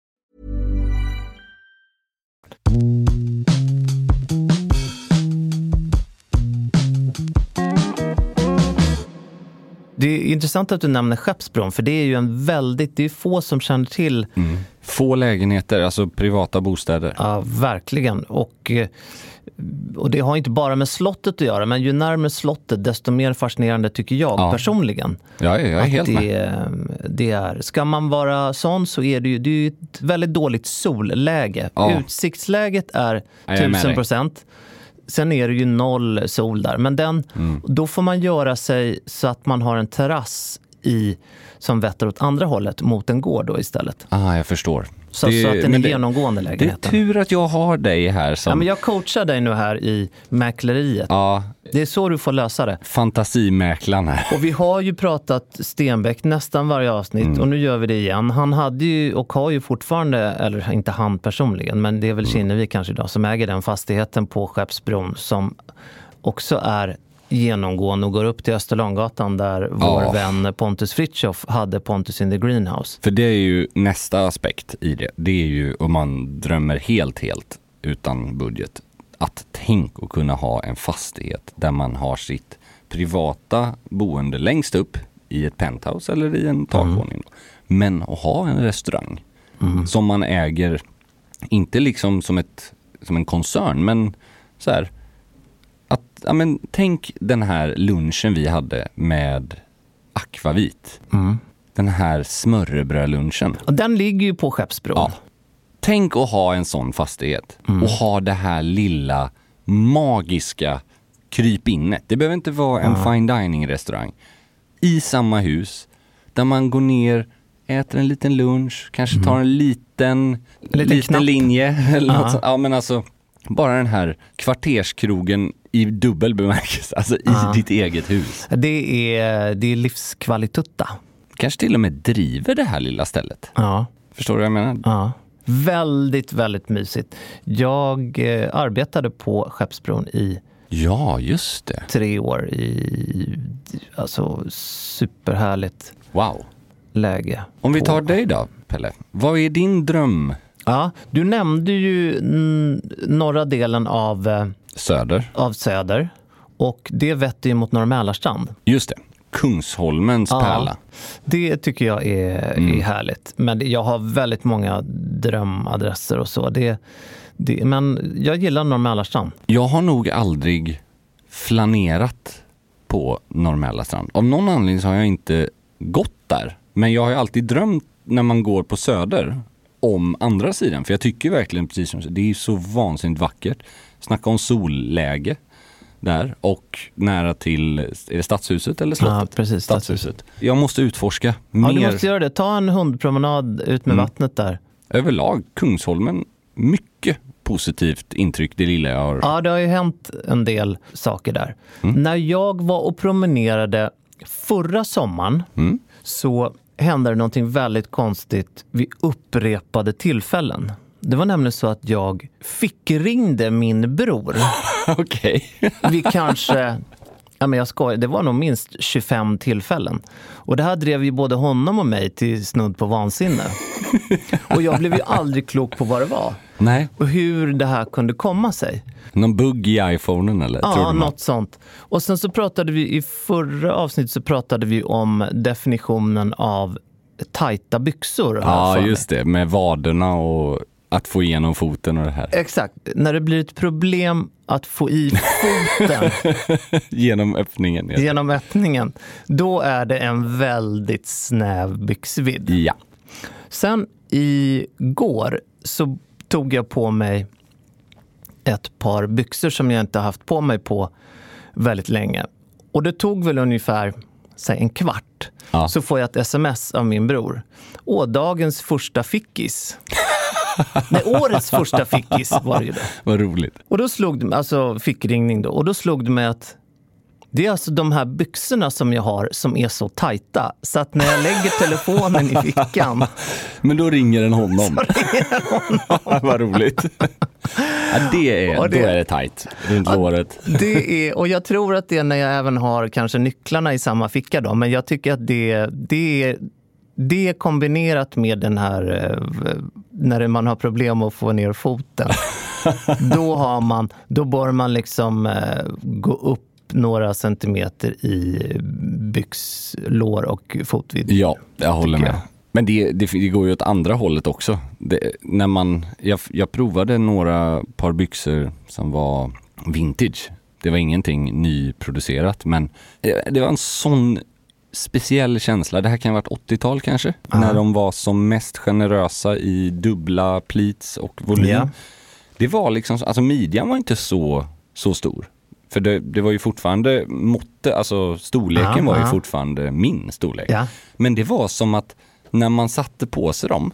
Speaker 4: Thank you.
Speaker 1: Det är intressant att du nämner Skeppsbron, för det är ju en väldigt, det är få som känner till,
Speaker 2: Få lägenheter, alltså privata bostäder.
Speaker 1: ja, verkligen. Och, eh, och det har inte bara med slottet att göra, men ju närmare slottet desto mer fascinerande tycker jag
Speaker 2: Ja.
Speaker 1: personligen.
Speaker 2: Ja, jag är
Speaker 1: att
Speaker 2: helt med.
Speaker 1: det, det är. Ska man vara sån så är det ju, det är ett väldigt dåligt solläge.
Speaker 2: Ja.
Speaker 1: Utsiktsläget är tusen procent. Sen är det ju noll sol där. Men den,
Speaker 2: Mm.
Speaker 1: då får man göra sig så att man har en terrass i, som vetter åt andra hållet mot en gård då istället.
Speaker 2: Ah, jag förstår.
Speaker 1: Så, så att den är
Speaker 2: det-
Speaker 1: genomgående
Speaker 2: Det är
Speaker 1: lägenheten.
Speaker 2: tur att jag har dig här som
Speaker 1: Ja, men jag coachar dig nu här i mäkleriet.
Speaker 2: ja,
Speaker 1: Det är så du får lösa det.
Speaker 2: fantasimäklaren här.
Speaker 1: Och vi har ju pratat Stenbeck nästan varje avsnitt och nu gör vi det igen. Han hade ju och har ju fortfarande, eller inte han personligen, men det är väl Kinnevik kanske idag som äger den fastigheten på Skeppsbron som också är genomgående och går upp till Österlånggatan där vår vän Pontus Fritiof hade Pontus in the Greenhouse.
Speaker 2: För det är ju nästa aspekt i det. Det är ju om man drömmer helt, helt utan budget. Att tänk att kunna ha en fastighet där man har sitt privata boende längst upp i ett penthouse eller i en takvåning. Men att ha en restaurang som man äger, inte liksom som, ett, som en koncern, men så här. Ja, men, tänk den här lunchen vi hade med akvavit. Den här smörrebrödlunchen.
Speaker 1: Och den ligger ju på Skeppsbron.
Speaker 2: Ja. Tänk att ha en sån fastighet och ha det här lilla magiska krypinnet. Det behöver inte vara en fine dining restaurang. I samma hus där man går ner, äter en liten lunch, kanske tar en liten,
Speaker 1: liten knapp.
Speaker 2: linje. Eller
Speaker 1: Ja.
Speaker 2: något sånt. Ja, men alltså, bara den här kvarterskrogen i dubbel bemärkelse, alltså i
Speaker 1: Ja.
Speaker 2: ditt eget hus.
Speaker 1: Det är, det är livskvalitutta.
Speaker 2: Kanske till och med driver det här lilla stället.
Speaker 1: Ja.
Speaker 2: Förstår du vad jag menar?
Speaker 1: Ja. Väldigt, väldigt mysigt. Jag eh, arbetade på Skeppsbron i
Speaker 2: Ja, just det.
Speaker 1: tre år i alltså, superhärligt
Speaker 2: Wow.
Speaker 1: läge.
Speaker 2: Om vi tar dig då, Pelle. Vad är din dröm?
Speaker 1: Ja, du nämnde ju norra delen av, eh,
Speaker 2: Söder.
Speaker 1: av Söder och det vetter ju mot Norra Mälarstrand.
Speaker 2: Just det. Kungsholmens
Speaker 1: Ja.
Speaker 2: pärla.
Speaker 1: Det tycker jag är,
Speaker 2: Mm.
Speaker 1: är härligt. Men jag har väldigt många drömadresser och så. Det, det, men jag gillar Norra Mälarstrand.
Speaker 2: Jag har nog aldrig flanerat på Norr strand. Av någon anledning så har jag inte gått där. Men jag har ju alltid drömt när man går på Söder om andra sidan. För jag tycker verkligen, precis som du det är så vansinnigt vackert. Snacka om solläge där och nära till, är det Stadshuset eller slottet?
Speaker 1: Ja, precis,
Speaker 2: Stadshuset. Jag måste utforska
Speaker 1: Ja,
Speaker 2: mer
Speaker 1: du måste göra det. Ta en hundpromenad ut med
Speaker 2: Mm.
Speaker 1: vattnet där.
Speaker 2: överlag. Kungsholmen, mycket positivt intryck det lilla jag har.
Speaker 1: Ja, det har ju hänt en del saker där.
Speaker 2: Mm.
Speaker 1: När jag var och promenerade förra sommaren
Speaker 2: Mm.
Speaker 1: så hände det någonting väldigt konstigt vid upprepade tillfällen. Det var nämligen så att jag fick ringde min bror <laughs>
Speaker 2: Okej.
Speaker 1: vid kanske, ja men jag skojar, det var nog minst 25 tillfällen. Och det här drev ju både honom och mig till snudd på vansinne. <laughs> Och jag blev ju aldrig klok på vad det var
Speaker 2: Nej.
Speaker 1: och hur det här kunde komma sig.
Speaker 2: Någon bugg i iPhonen eller?
Speaker 1: Ja, något sånt. Och sen så pratade vi i förra avsnittet så pratade vi om definitionen av tajta byxor.
Speaker 2: Ja, just det. Med vaderna och att få igenom foten och det här.
Speaker 1: Exakt. När det blir ett problem att få i foten <laughs>
Speaker 2: Genom öppningen.
Speaker 1: Genom öppningen, då är det en väldigt snäv byxvidd.
Speaker 2: ja.
Speaker 1: Sen igår så tog jag på mig ett par byxor som jag inte haft på mig på väldigt länge. Och det tog väl ungefär säg, en kvart.
Speaker 2: Ja.
Speaker 1: Så får jag ett sms av min bror. Åh, dagens första fickis. Nej, årets första fickis var det ju det.
Speaker 2: Vad roligt.
Speaker 1: Och då slog det mig, alltså fickringning då, och då slog det mig att det är alltså de här byxorna som jag har som är så tajta så att när jag lägger telefonen i fickan <laughs>
Speaker 2: Men då ringer den honom. <laughs> <laughs> Vad roligt. Ja, det är,
Speaker 1: det-
Speaker 2: Då är det tajt runt låret.
Speaker 1: Det är, och jag tror att det är när jag även har kanske nycklarna i samma ficka då, men jag tycker att det, det, är- det kombinerat med den här eh, när man har problem att få ner foten. <laughs> då, har man, då bör man liksom eh, gå upp några centimeter i byxlår och fotvidd.
Speaker 2: Ja, jag håller med.
Speaker 1: jag.
Speaker 2: Men det, det, det går ju åt andra hållet också. Det, när man, jag, jag provade några par byxor som var vintage. Det var ingenting nyproducerat men eh, det var en sån speciell känsla. Det här kan ha varit 80-tal kanske. När de var som mest generösa i dubbla pleats och volym.
Speaker 1: Ja.
Speaker 2: Det var liksom, alltså midjan var inte så, så stor. För det, det var ju fortfarande måtte, alltså storleken
Speaker 1: Ja,
Speaker 2: var ju fortfarande min storlek.
Speaker 1: Ja.
Speaker 2: Men det var som att när man satte på sig dem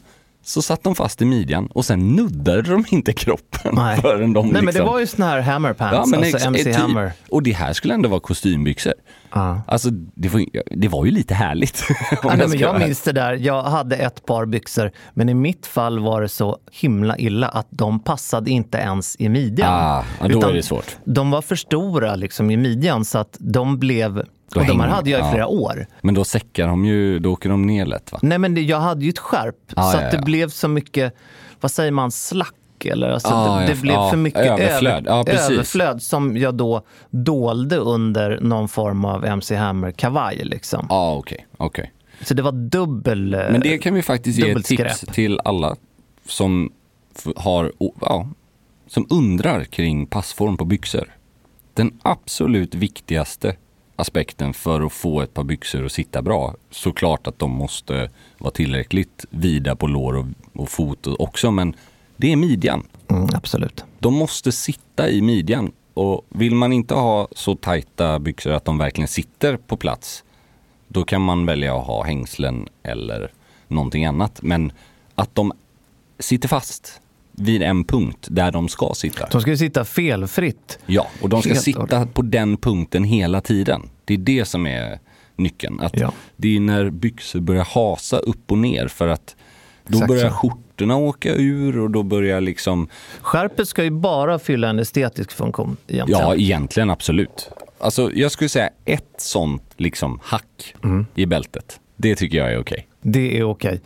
Speaker 2: så satt de fast i midjan och sen nuddade de inte kroppen
Speaker 1: Nej. <laughs>
Speaker 2: förrän de
Speaker 1: Nej, men det
Speaker 2: liksom...
Speaker 1: var ju såna här hammer pants,
Speaker 2: men
Speaker 1: alltså MC
Speaker 2: typ.
Speaker 1: Hammer.
Speaker 2: Och det här skulle ändå vara kostymbyxor.
Speaker 1: Ja.
Speaker 2: Alltså det var, ju- det var ju lite härligt. <laughs>
Speaker 1: Ja, nej, men jag minns det där. Jag hade ett par byxor, men i mitt fall var det så himla illa att de passade inte ens i midjan.
Speaker 2: Ah, ja, då är det svårt.
Speaker 1: De var för stora liksom, i midjan så att de blev...
Speaker 2: Då
Speaker 1: och de här hade jag i
Speaker 2: ja.
Speaker 1: flera år.
Speaker 2: Men då säckar de ju, då åker de ner lätt va?
Speaker 1: Nej, men det, jag hade ju ett skärp
Speaker 2: Ah,
Speaker 1: så
Speaker 2: ja,
Speaker 1: att det
Speaker 2: ja.
Speaker 1: blev så mycket, vad säger man, slack Eller, alltså,
Speaker 2: Ah,
Speaker 1: det, det blev för mycket
Speaker 2: överflöd.
Speaker 1: Över, överflöd som jag då dolde under någon form av MC Hammer-kavaj. Liksom.
Speaker 2: Ja, okej. okej.
Speaker 1: Så det var dubbel... eh,
Speaker 2: Men det kan vi faktiskt ge tips till alla som har, ja, som undrar kring passform på byxor. Den absolut viktigaste aspekten för att få ett par byxor att sitta bra, såklart att de måste vara tillräckligt vida på lår och, och fot också, men det är midjan.
Speaker 1: Mm, absolut.
Speaker 2: De måste sitta i midjan. Och vill man inte ha så tajta byxor att de verkligen sitter på plats, då kan man välja att ha hängslen eller någonting annat. Men att de sitter fast vid en punkt där de ska sitta.
Speaker 1: De ska ju sitta felfritt.
Speaker 2: Ja, och de ska
Speaker 1: Helt
Speaker 2: sitta på den punkten hela tiden. Det är det som är nyckeln. Att
Speaker 1: Ja.
Speaker 2: Det är när byxor börjar hasa upp och ner för att då
Speaker 1: Exakt
Speaker 2: börjar
Speaker 1: så.
Speaker 2: skjortorna åka ur och då börjar liksom
Speaker 1: Skärpet ska ju bara fylla en estetisk funktion egentligen.
Speaker 2: Ja, egentligen absolut. Alltså jag skulle säga ett sånt liksom hack
Speaker 1: Mm.
Speaker 2: i bältet. Det tycker jag är okej.
Speaker 1: Det är okej.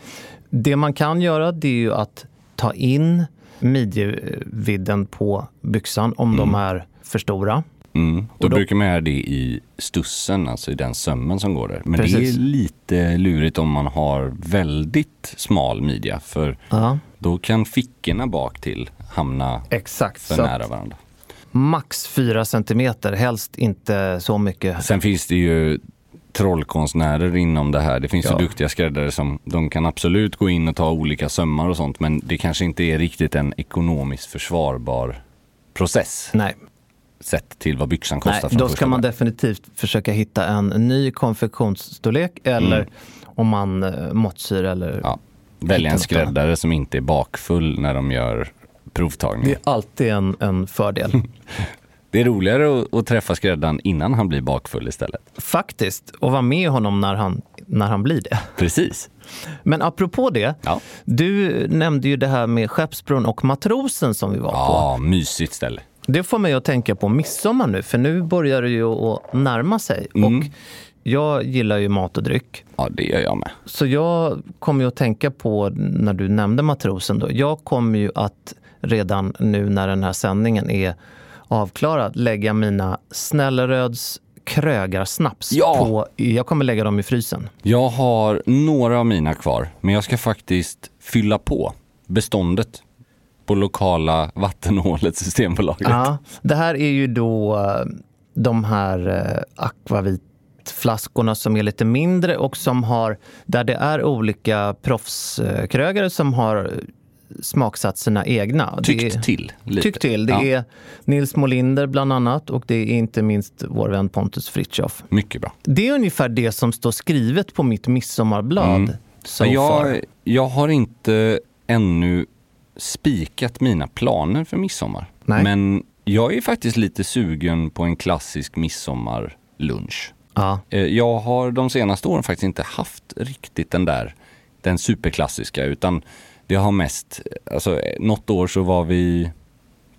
Speaker 1: Det man kan göra det är ju att ta in midjevidden på byxan om de är för stora.
Speaker 2: Mm. Då,
Speaker 1: då-
Speaker 2: brukar man göra det i stussen, alltså i den sömmen som går där. Men det
Speaker 1: Precis.
Speaker 2: är lite lurigt om man har väldigt smal midja. För
Speaker 1: Ja.
Speaker 2: då kan fickorna bak till hamna
Speaker 1: Exakt.
Speaker 2: för
Speaker 1: Så
Speaker 2: nära varandra.
Speaker 1: max 4 centimeter, helst inte så mycket.
Speaker 2: Sen finns det ju trollkonstnärer inom det här. Det finns
Speaker 1: Ja.
Speaker 2: ju duktiga skräddare som de kan absolut gå in och ta olika sömmar och sånt. Men det kanske inte är riktigt en ekonomiskt försvarbar process.
Speaker 1: Nej,
Speaker 2: Sett till vad byxan kostar
Speaker 1: Nej då ska man definitivt försöka hitta en ny konfektionsstorlek eller
Speaker 2: Mm.
Speaker 1: om man eh, måttsyr eller...
Speaker 2: Ja. Välja en skräddare som inte är bakfull när de gör provtagning.
Speaker 1: Det är alltid en, en fördel. <laughs>
Speaker 2: Det är roligare att, att träffa skräddaren innan han blir bakfull istället.
Speaker 1: Faktiskt, och vara med honom när han, när han blir det.
Speaker 2: Precis.
Speaker 1: Men apropå det,
Speaker 2: Ja,
Speaker 1: du nämnde ju det här med Skeppsbron och Matrosen som vi var på.
Speaker 2: ja mysigt ställe.
Speaker 1: Det får mig att tänka på midsommar nu, för nu börjar det ju att närma sig.
Speaker 2: Mm.
Speaker 1: Och jag gillar ju mat och dryck.
Speaker 2: Ja, det gör jag med.
Speaker 1: Så jag kommer ju att tänka på, när du nämnde matrosen då, jag kommer ju att redan nu när den här sändningen är avklarad lägga mina Snälleröds krögarsnaps
Speaker 2: Ja.
Speaker 1: på, jag kommer lägga dem i frysen.
Speaker 2: Jag har några av mina kvar, men jag ska faktiskt fylla på beståndet på lokala vattenhålet Systembolaget.
Speaker 1: Ja, det här är ju då eh, de här eh, akvavitflaskorna som är lite mindre och som har, där det är olika proffskrögare som har smaksatt sina egna.
Speaker 2: Tyckt
Speaker 1: är-
Speaker 2: till lite.
Speaker 1: Tyckt till. Det
Speaker 2: Ja.
Speaker 1: är Nils Molinder bland annat och det är inte minst vår vän Pontus Fritiof.
Speaker 2: Mycket bra.
Speaker 1: Det är ungefär det som står skrivet på mitt midsommarblad.
Speaker 2: Mm.
Speaker 1: So
Speaker 2: jag, jag har inte ännu spikat mina planer för midsommar.
Speaker 1: Nej.
Speaker 2: Men jag är faktiskt lite sugen på en klassisk midsommarlunch.
Speaker 1: Ja.
Speaker 2: Eh, Jag har de senaste åren faktiskt inte haft riktigt den där, den superklassiska, utan det har mest, alltså något år så var vi,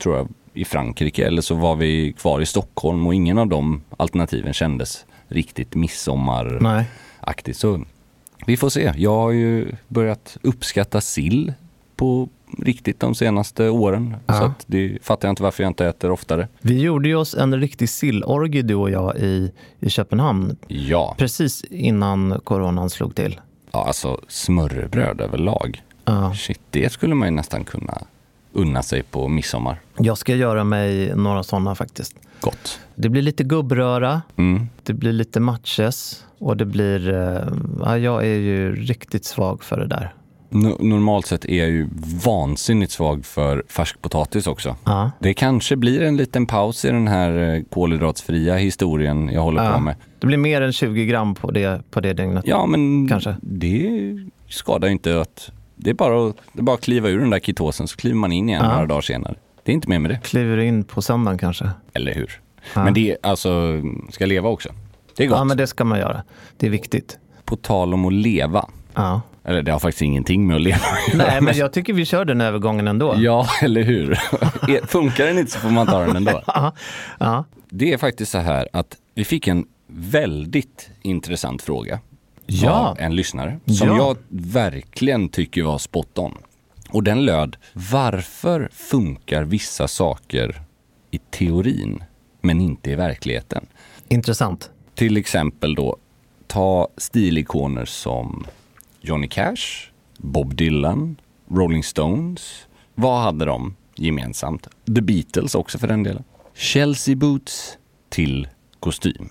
Speaker 2: tror jag, i Frankrike eller så var vi kvar i Stockholm och ingen av de alternativen kändes riktigt midsommaraktigt. Så vi får se. Jag har ju börjat uppskatta sill på riktigt de senaste åren.
Speaker 1: Ja.
Speaker 2: Så att det fattar jag inte varför jag inte äter oftare.
Speaker 1: Vi gjorde ju oss en riktig sillorgie du och jag i, i Köpenhamn
Speaker 2: Ja,
Speaker 1: precis innan coronan slog till.
Speaker 2: ja alltså smörrebröd överlag.
Speaker 1: Ja.
Speaker 2: Shit, det skulle man ju nästan kunna unna sig på midsommar.
Speaker 1: Jag ska göra mig några sådana faktiskt.
Speaker 2: Gott.
Speaker 1: Det blir lite gubbröra,
Speaker 2: Mm.
Speaker 1: det blir lite matches och det blir... eh, Ja, jag är ju riktigt svag för det där.
Speaker 2: No- normalt sett är jag ju vansinnigt svag för färskpotatis också.
Speaker 1: Ja.
Speaker 2: Det kanske blir en liten paus i den här eh, kolhydratsfria historien jag håller
Speaker 1: Ja.
Speaker 2: på med.
Speaker 1: Det blir mer än 20 gram på det, på det dygnet.
Speaker 2: Ja, men
Speaker 1: Kanske.
Speaker 2: det skadar ju inte att... Det är, bara att, det är bara att kliva ur den där ketosen så kliver man in igen
Speaker 1: Ja.
Speaker 2: några dagar senare. Det är inte mer med det.
Speaker 1: Kliver in på söndagen kanske.
Speaker 2: Eller hur?
Speaker 1: Ja.
Speaker 2: Men det är alltså, ska leva också. Det är gott.
Speaker 1: Ja, men det ska man göra. Det är viktigt.
Speaker 2: På tal om att leva.
Speaker 1: Ja.
Speaker 2: Eller det har faktiskt ingenting med att leva
Speaker 1: Nej, men jag tycker vi kör den övergången ändå.
Speaker 2: Ja, <laughs> eller hur? Funkar den inte så får man ta den ändå. <laughs>
Speaker 1: Ja. ja.
Speaker 2: Det är faktiskt så här att vi fick en väldigt intressant fråga
Speaker 1: Ja.
Speaker 2: av en lyssnare som
Speaker 1: Ja.
Speaker 2: jag verkligen tycker var spot on. Och den löd, varför funkar vissa saker i teorin men inte i verkligheten?
Speaker 1: Intressant.
Speaker 2: Till exempel då, ta stilikoner som Johnny Cash, Bob Dylan, Rolling Stones. Vad hade de gemensamt? The Beatles också för den delen. Chelsea boots till kostym.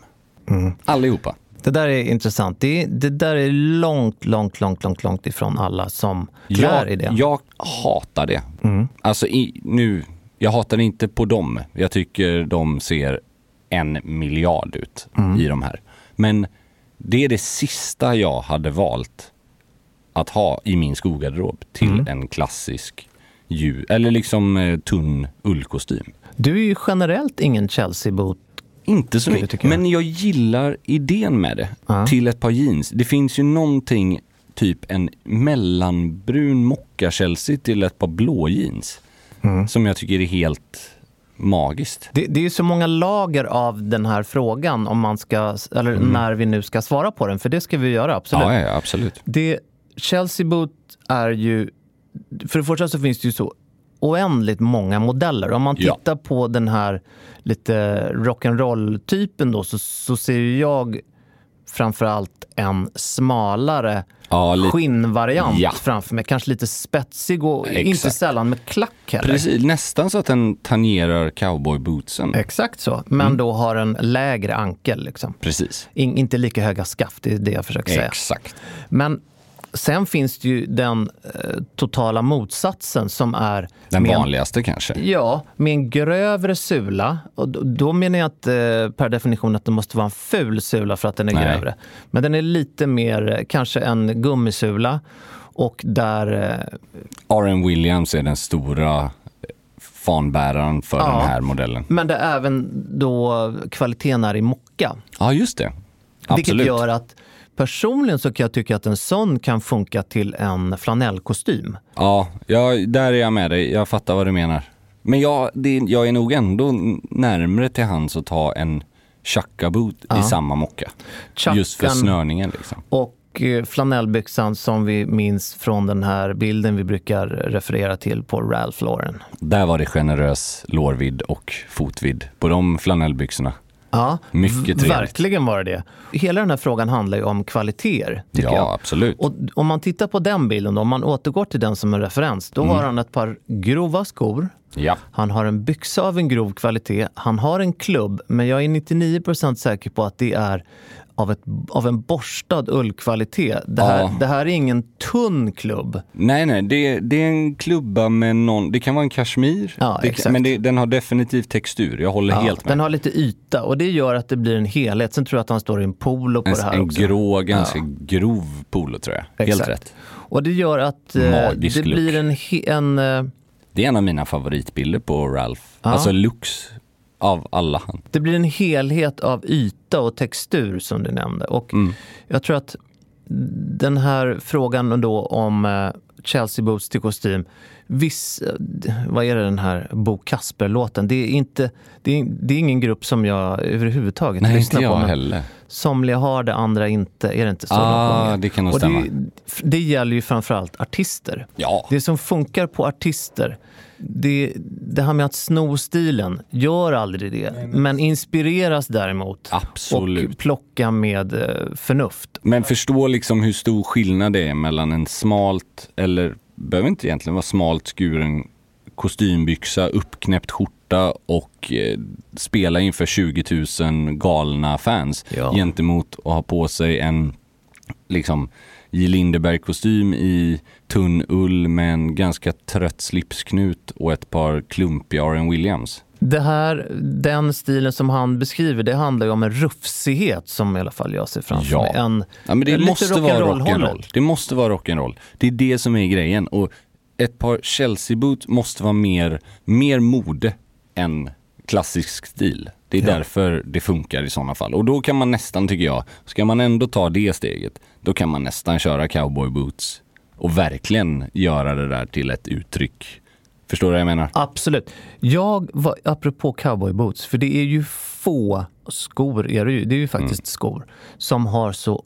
Speaker 2: Allihopa.
Speaker 1: Det där är intressant. Det, det där är långt, långt, långt, långt, långt ifrån alla som klär i det.
Speaker 2: Jag, jag hatar det. Alltså i, nu, jag hatar inte på dem. Jag tycker de ser en miljard ut i de här. Men det är det sista jag hade valt att ha i min skogarderob till en klassisk ju, eller liksom eh, tunn ullkostym.
Speaker 1: Du är ju generellt ingen Chelsea-boot.
Speaker 2: Inte så mycket, men jag gillar idén med det
Speaker 1: Ja.
Speaker 2: till ett par jeans. Det finns ju någonting, typ en mellanbrun mocka-Chelsea till ett par blå jeans.
Speaker 1: Mm.
Speaker 2: Som jag tycker är helt magiskt.
Speaker 1: Det, det är ju så många lager av den här frågan om man ska, eller när vi nu ska svara på den, för det ska vi göra, absolut.
Speaker 2: Ja, ja, absolut.
Speaker 1: Det, Chelsea Boot är ju... För det första så finns det ju så oändligt många modeller. Om man
Speaker 2: Ja.
Speaker 1: tittar på den här lite rock'n'roll-typen då så, så ser jag framförallt en smalare
Speaker 2: Ja,
Speaker 1: skinnvariant
Speaker 2: Ja.
Speaker 1: framför mig. Kanske lite spetsig och
Speaker 2: Exakt.
Speaker 1: inte sällan med klack heller.
Speaker 2: Precis, nästan så att den tangerar cowboybootsen.
Speaker 1: Exakt så, men
Speaker 2: Mm.
Speaker 1: då har en lägre ankel. Liksom.
Speaker 2: Precis.
Speaker 1: In, inte lika höga skaft, det är det jag försöker säga.
Speaker 2: Exakt.
Speaker 1: Men sen finns det ju den eh, totala motsatsen som är
Speaker 2: Den
Speaker 1: med en-
Speaker 2: vanligaste kanske.
Speaker 1: Ja, med en grövre sula. Och då, då menar jag inte eh, per definition att det måste vara en ful sula för att den är
Speaker 2: Nej.
Speaker 1: grövre. Men den är lite mer eh, kanske en gummisula. Och där... eh,
Speaker 2: R.M. Williams är den stora fanbäraren för
Speaker 1: Ja.
Speaker 2: den här modellen.
Speaker 1: Men där även då kvaliteten är i mocka.
Speaker 2: Ja, just det.
Speaker 1: Vilket
Speaker 2: Absolut.
Speaker 1: gör att personligen så kan jag tycka att en sån kan funka till en flanellkostym.
Speaker 2: Ja, jag, där är jag med dig. Jag fattar vad du menar. Men jag, det, jag är nog ändå närmre till hands att ta en chacka-boot i
Speaker 1: Ja.
Speaker 2: samma mocka. Just för
Speaker 1: Chackan-
Speaker 2: snörningen liksom.
Speaker 1: Och eh, flanellbyxan som vi minns från den här bilden vi brukar referera till på Ralph Lauren.
Speaker 2: Där var det generös lårvidd och fotvidd på de flanellbyxorna.
Speaker 1: Ja,
Speaker 2: Mycket trevligt.
Speaker 1: verkligen var det det. Hela den här frågan handlar ju om kvaliteter,
Speaker 2: Ja,
Speaker 1: jag.
Speaker 2: absolut.
Speaker 1: Och om man tittar på den bilden, då, om man återgår till den som en referens, då
Speaker 2: Mm.
Speaker 1: har han ett par grova skor.
Speaker 2: Ja.
Speaker 1: Han har en byxa av en grov kvalitet. Han har en klubb, men jag är 99% säker på att det är av, ett, av en borstad ullkvalitet. Det här,
Speaker 2: Ja.
Speaker 1: det här är ingen tunn klubb.
Speaker 2: Nej, nej, det, det är en klubba med någon, det kan vara en kashmir,
Speaker 1: Ja,
Speaker 2: det men det, den har definitivt textur. Jag håller
Speaker 1: Ja,
Speaker 2: helt med.
Speaker 1: den har lite yta och det gör att det blir en helhet. Sen tror jag att han står i en polo på
Speaker 2: en
Speaker 1: det här
Speaker 2: en
Speaker 1: också.
Speaker 2: grå, ganska grov polo tror jag. Helt
Speaker 1: Exakt.
Speaker 2: rätt.
Speaker 1: Och det gör att eh, det
Speaker 2: look.
Speaker 1: blir en, en eh,
Speaker 2: Det är en av mina favoritbilder på Ralph. Alltså looks av alla.
Speaker 1: det blir en helhet av yta och textur som du nämnde. Och
Speaker 2: Mm.
Speaker 1: jag tror att den här frågan då om eh, Chelsea Boots till kostym. Viss, eh, vad är det den här Bo Kasper-låten? Det är, inte, det, är, det är ingen grupp som jag överhuvudtaget
Speaker 2: Nej,
Speaker 1: lyssnar
Speaker 2: inte jag
Speaker 1: på.
Speaker 2: heller.
Speaker 1: Somliga har det, andra inte. Är det inte så?
Speaker 2: Ah, det kan nog
Speaker 1: Och
Speaker 2: stämma.
Speaker 1: Det, det gäller ju framförallt artister.
Speaker 2: Ja.
Speaker 1: Det som funkar på artister, det, det här med att sno stilen, gör aldrig det. Men inspireras däremot
Speaker 2: Absolut.
Speaker 1: och plocka med eh, förnuft.
Speaker 2: Men förstå liksom hur stor skillnad det är mellan en smalt, eller behöver inte egentligen vara smalt skuren kostymbyxa, uppknäppt skjorta och eh, spela inför 20 000 galna fans
Speaker 1: Ja.
Speaker 2: gentemot att ha på sig en liksom J. Lindeberg-kostym i tunn ull med en ganska trött slipsknut och ett par klumpiga R.M. Williams.
Speaker 1: Det här, den stilen som han beskriver, det handlar ju om en rufsighet som i alla fall jag ser framför
Speaker 2: Ja.
Speaker 1: mig. En,
Speaker 2: Ja, men det
Speaker 1: lite
Speaker 2: måste vara
Speaker 1: rock'n'roll-hållet.
Speaker 2: rock'n'roll. Det måste vara rock'n'roll. Det är det som är grejen. Och ett par Chelsea-boot måste vara mer, mer mode än klassisk stil. Det är
Speaker 1: Ja.
Speaker 2: därför det funkar i sådana fall. Och då kan man nästan, tycker jag, ska man ändå ta det steget, då kan man nästan köra cowboy-boots och verkligen göra det där till ett uttryck. Förstår du vad jag menar?
Speaker 1: Absolut. Jag var, apropå cowboy boots, för det är ju få skor, är det, ju, det är ju faktiskt skor, som har så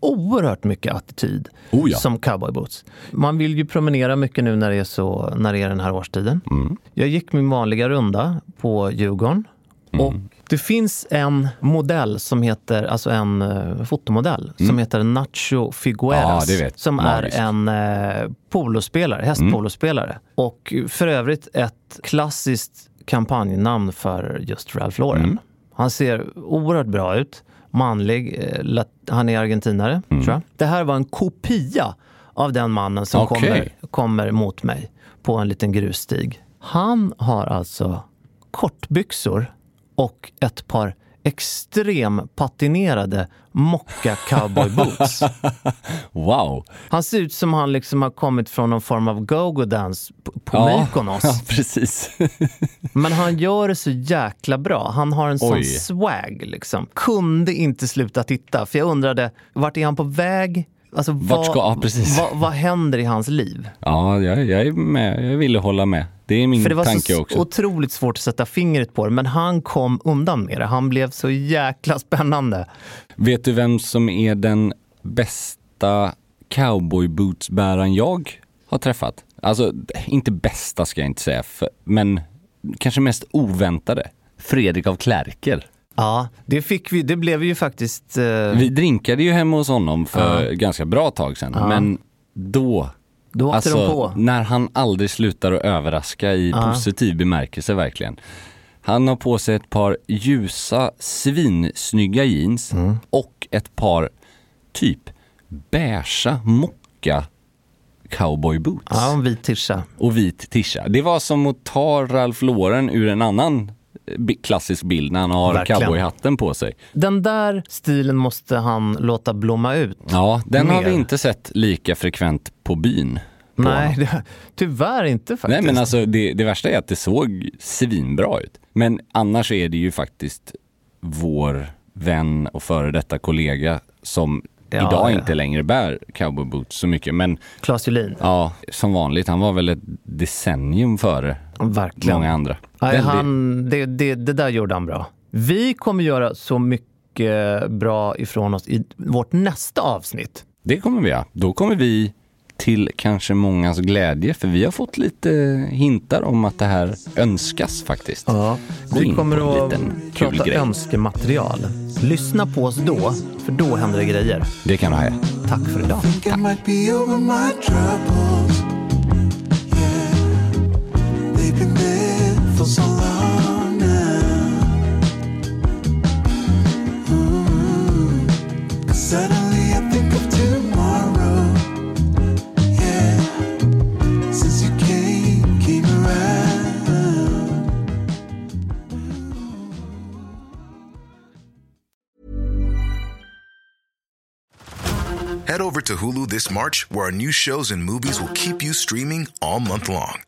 Speaker 1: oerhört mycket attityd
Speaker 2: Oh ja.
Speaker 1: som cowboyboots. Man vill ju promenera mycket nu när det är, så, när det är den här årstiden.
Speaker 2: Mm.
Speaker 1: Jag gick min vanliga runda på Djurgården.
Speaker 2: Mm.
Speaker 1: Och det finns en modell som heter, alltså en uh, fotomodell som heter Nacho Figueras.
Speaker 2: Mm. Vet.
Speaker 1: Som
Speaker 2: Magisk.
Speaker 1: är en uh, polospelare, hästpolospelare. Och för övrigt ett klassiskt kampanjnamn för just Ralph Lauren. Han ser oerhört bra ut. Manlig. eh, Han är argentinare, tror jag. Det här var en kopia av den mannen som
Speaker 2: Okej.
Speaker 1: kommer, kommer mot mig på en liten grusstig. Han har alltså kortbyxor och ett par extrem patinerade mocka cowboyboots. <laughs>
Speaker 2: Wow!
Speaker 1: Han ser ut som han liksom har kommit från någon form av go-go-dans på, på
Speaker 2: Ja,
Speaker 1: Mykonos. <laughs>
Speaker 2: ja, precis. <laughs>
Speaker 1: Men han gör det så jäkla bra. Han har en sån
Speaker 2: Oj.
Speaker 1: swag liksom. Kunde inte sluta titta, för jag undrade, vart är han på väg? Alltså,
Speaker 2: Vart ska- ja, precis.
Speaker 1: Vad, vad händer i hans liv?
Speaker 2: Ja, jag, jag är med. Jag ville hålla med. Det är min
Speaker 1: För det var
Speaker 2: tanke
Speaker 1: så
Speaker 2: också.
Speaker 1: otroligt svårt att sätta fingret på det, men han kom undan med det. Han blev så jäkla spännande.
Speaker 2: Vet du vem som är den bästa cowboybootsbäraren jag har träffat? Alltså, inte bästa ska jag inte säga, för, men kanske mest oväntade. Fredrik av Klärker.
Speaker 1: Ja, det fick vi. Det blev ju faktiskt... eh,
Speaker 2: Vi drinkade ju hemma hos honom för ganska bra tag sedan, men då
Speaker 1: då åkte
Speaker 2: Alltså,
Speaker 1: de på.
Speaker 2: när han aldrig slutar att överraska i positiv bemärkelse verkligen. Han har på sig ett par ljusa, svinsnygga jeans
Speaker 1: Mm.
Speaker 2: och ett par typ beiga mocka cowboyboots.
Speaker 1: Ja, en vit tischa.
Speaker 2: Och vit tisha. Det var som att ta Ralph Lauren ur en annan klassisk bild när han har
Speaker 1: Verkligen.
Speaker 2: cowboyhatten på sig.
Speaker 1: Den där stilen måste han låta blomma ut.
Speaker 2: Ja, den har
Speaker 1: Mer.
Speaker 2: vi inte sett lika frekvent på byn. på
Speaker 1: Nej, det, tyvärr inte faktiskt.
Speaker 2: Nej men alltså det, det värsta är att det såg svinbra ut. Men annars är det ju faktiskt vår vän och före detta kollega som
Speaker 1: Ja,
Speaker 2: idag
Speaker 1: ja.
Speaker 2: inte längre bär cowboyboots så mycket. Men
Speaker 1: Claes Julin.
Speaker 2: ja, som vanligt, han var väl ett decennium före
Speaker 1: Verkligen.
Speaker 2: många andra.
Speaker 1: Nej, han, det, det, det där gjorde han bra. Vi kommer göra så mycket bra ifrån oss i vårt nästa avsnitt.
Speaker 2: Det kommer vi ja. Då kommer vi till kanske mångas glädje, för vi har fått lite hintar om att det här önskas faktiskt. Gå
Speaker 1: vi kommer att
Speaker 2: liten kul
Speaker 1: prata
Speaker 2: grej.
Speaker 1: önskematerial. Lyssna på oss då, för då händer det grejer.
Speaker 2: Det kan du ha.
Speaker 1: Tack för idag.
Speaker 5: think
Speaker 3: Head over to Hulu this March, where our new shows and movies will keep you streaming all month long.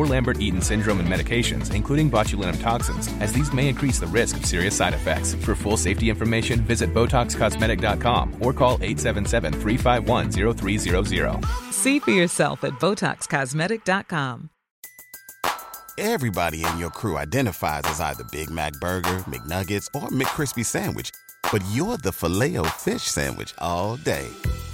Speaker 6: Lambert-Eaton syndrome and medications, including botulinum toxins, as these may increase the risk of serious side effects. For full safety information, visit BotoxCosmetic.com or call 877-351-0300.
Speaker 7: See for yourself at BotoxCosmetic.com.
Speaker 8: Everybody in your crew identifies as either Big Mac Burger, McNuggets, or McCrispy Sandwich. But you're the Filet-O-Fish Sandwich all day.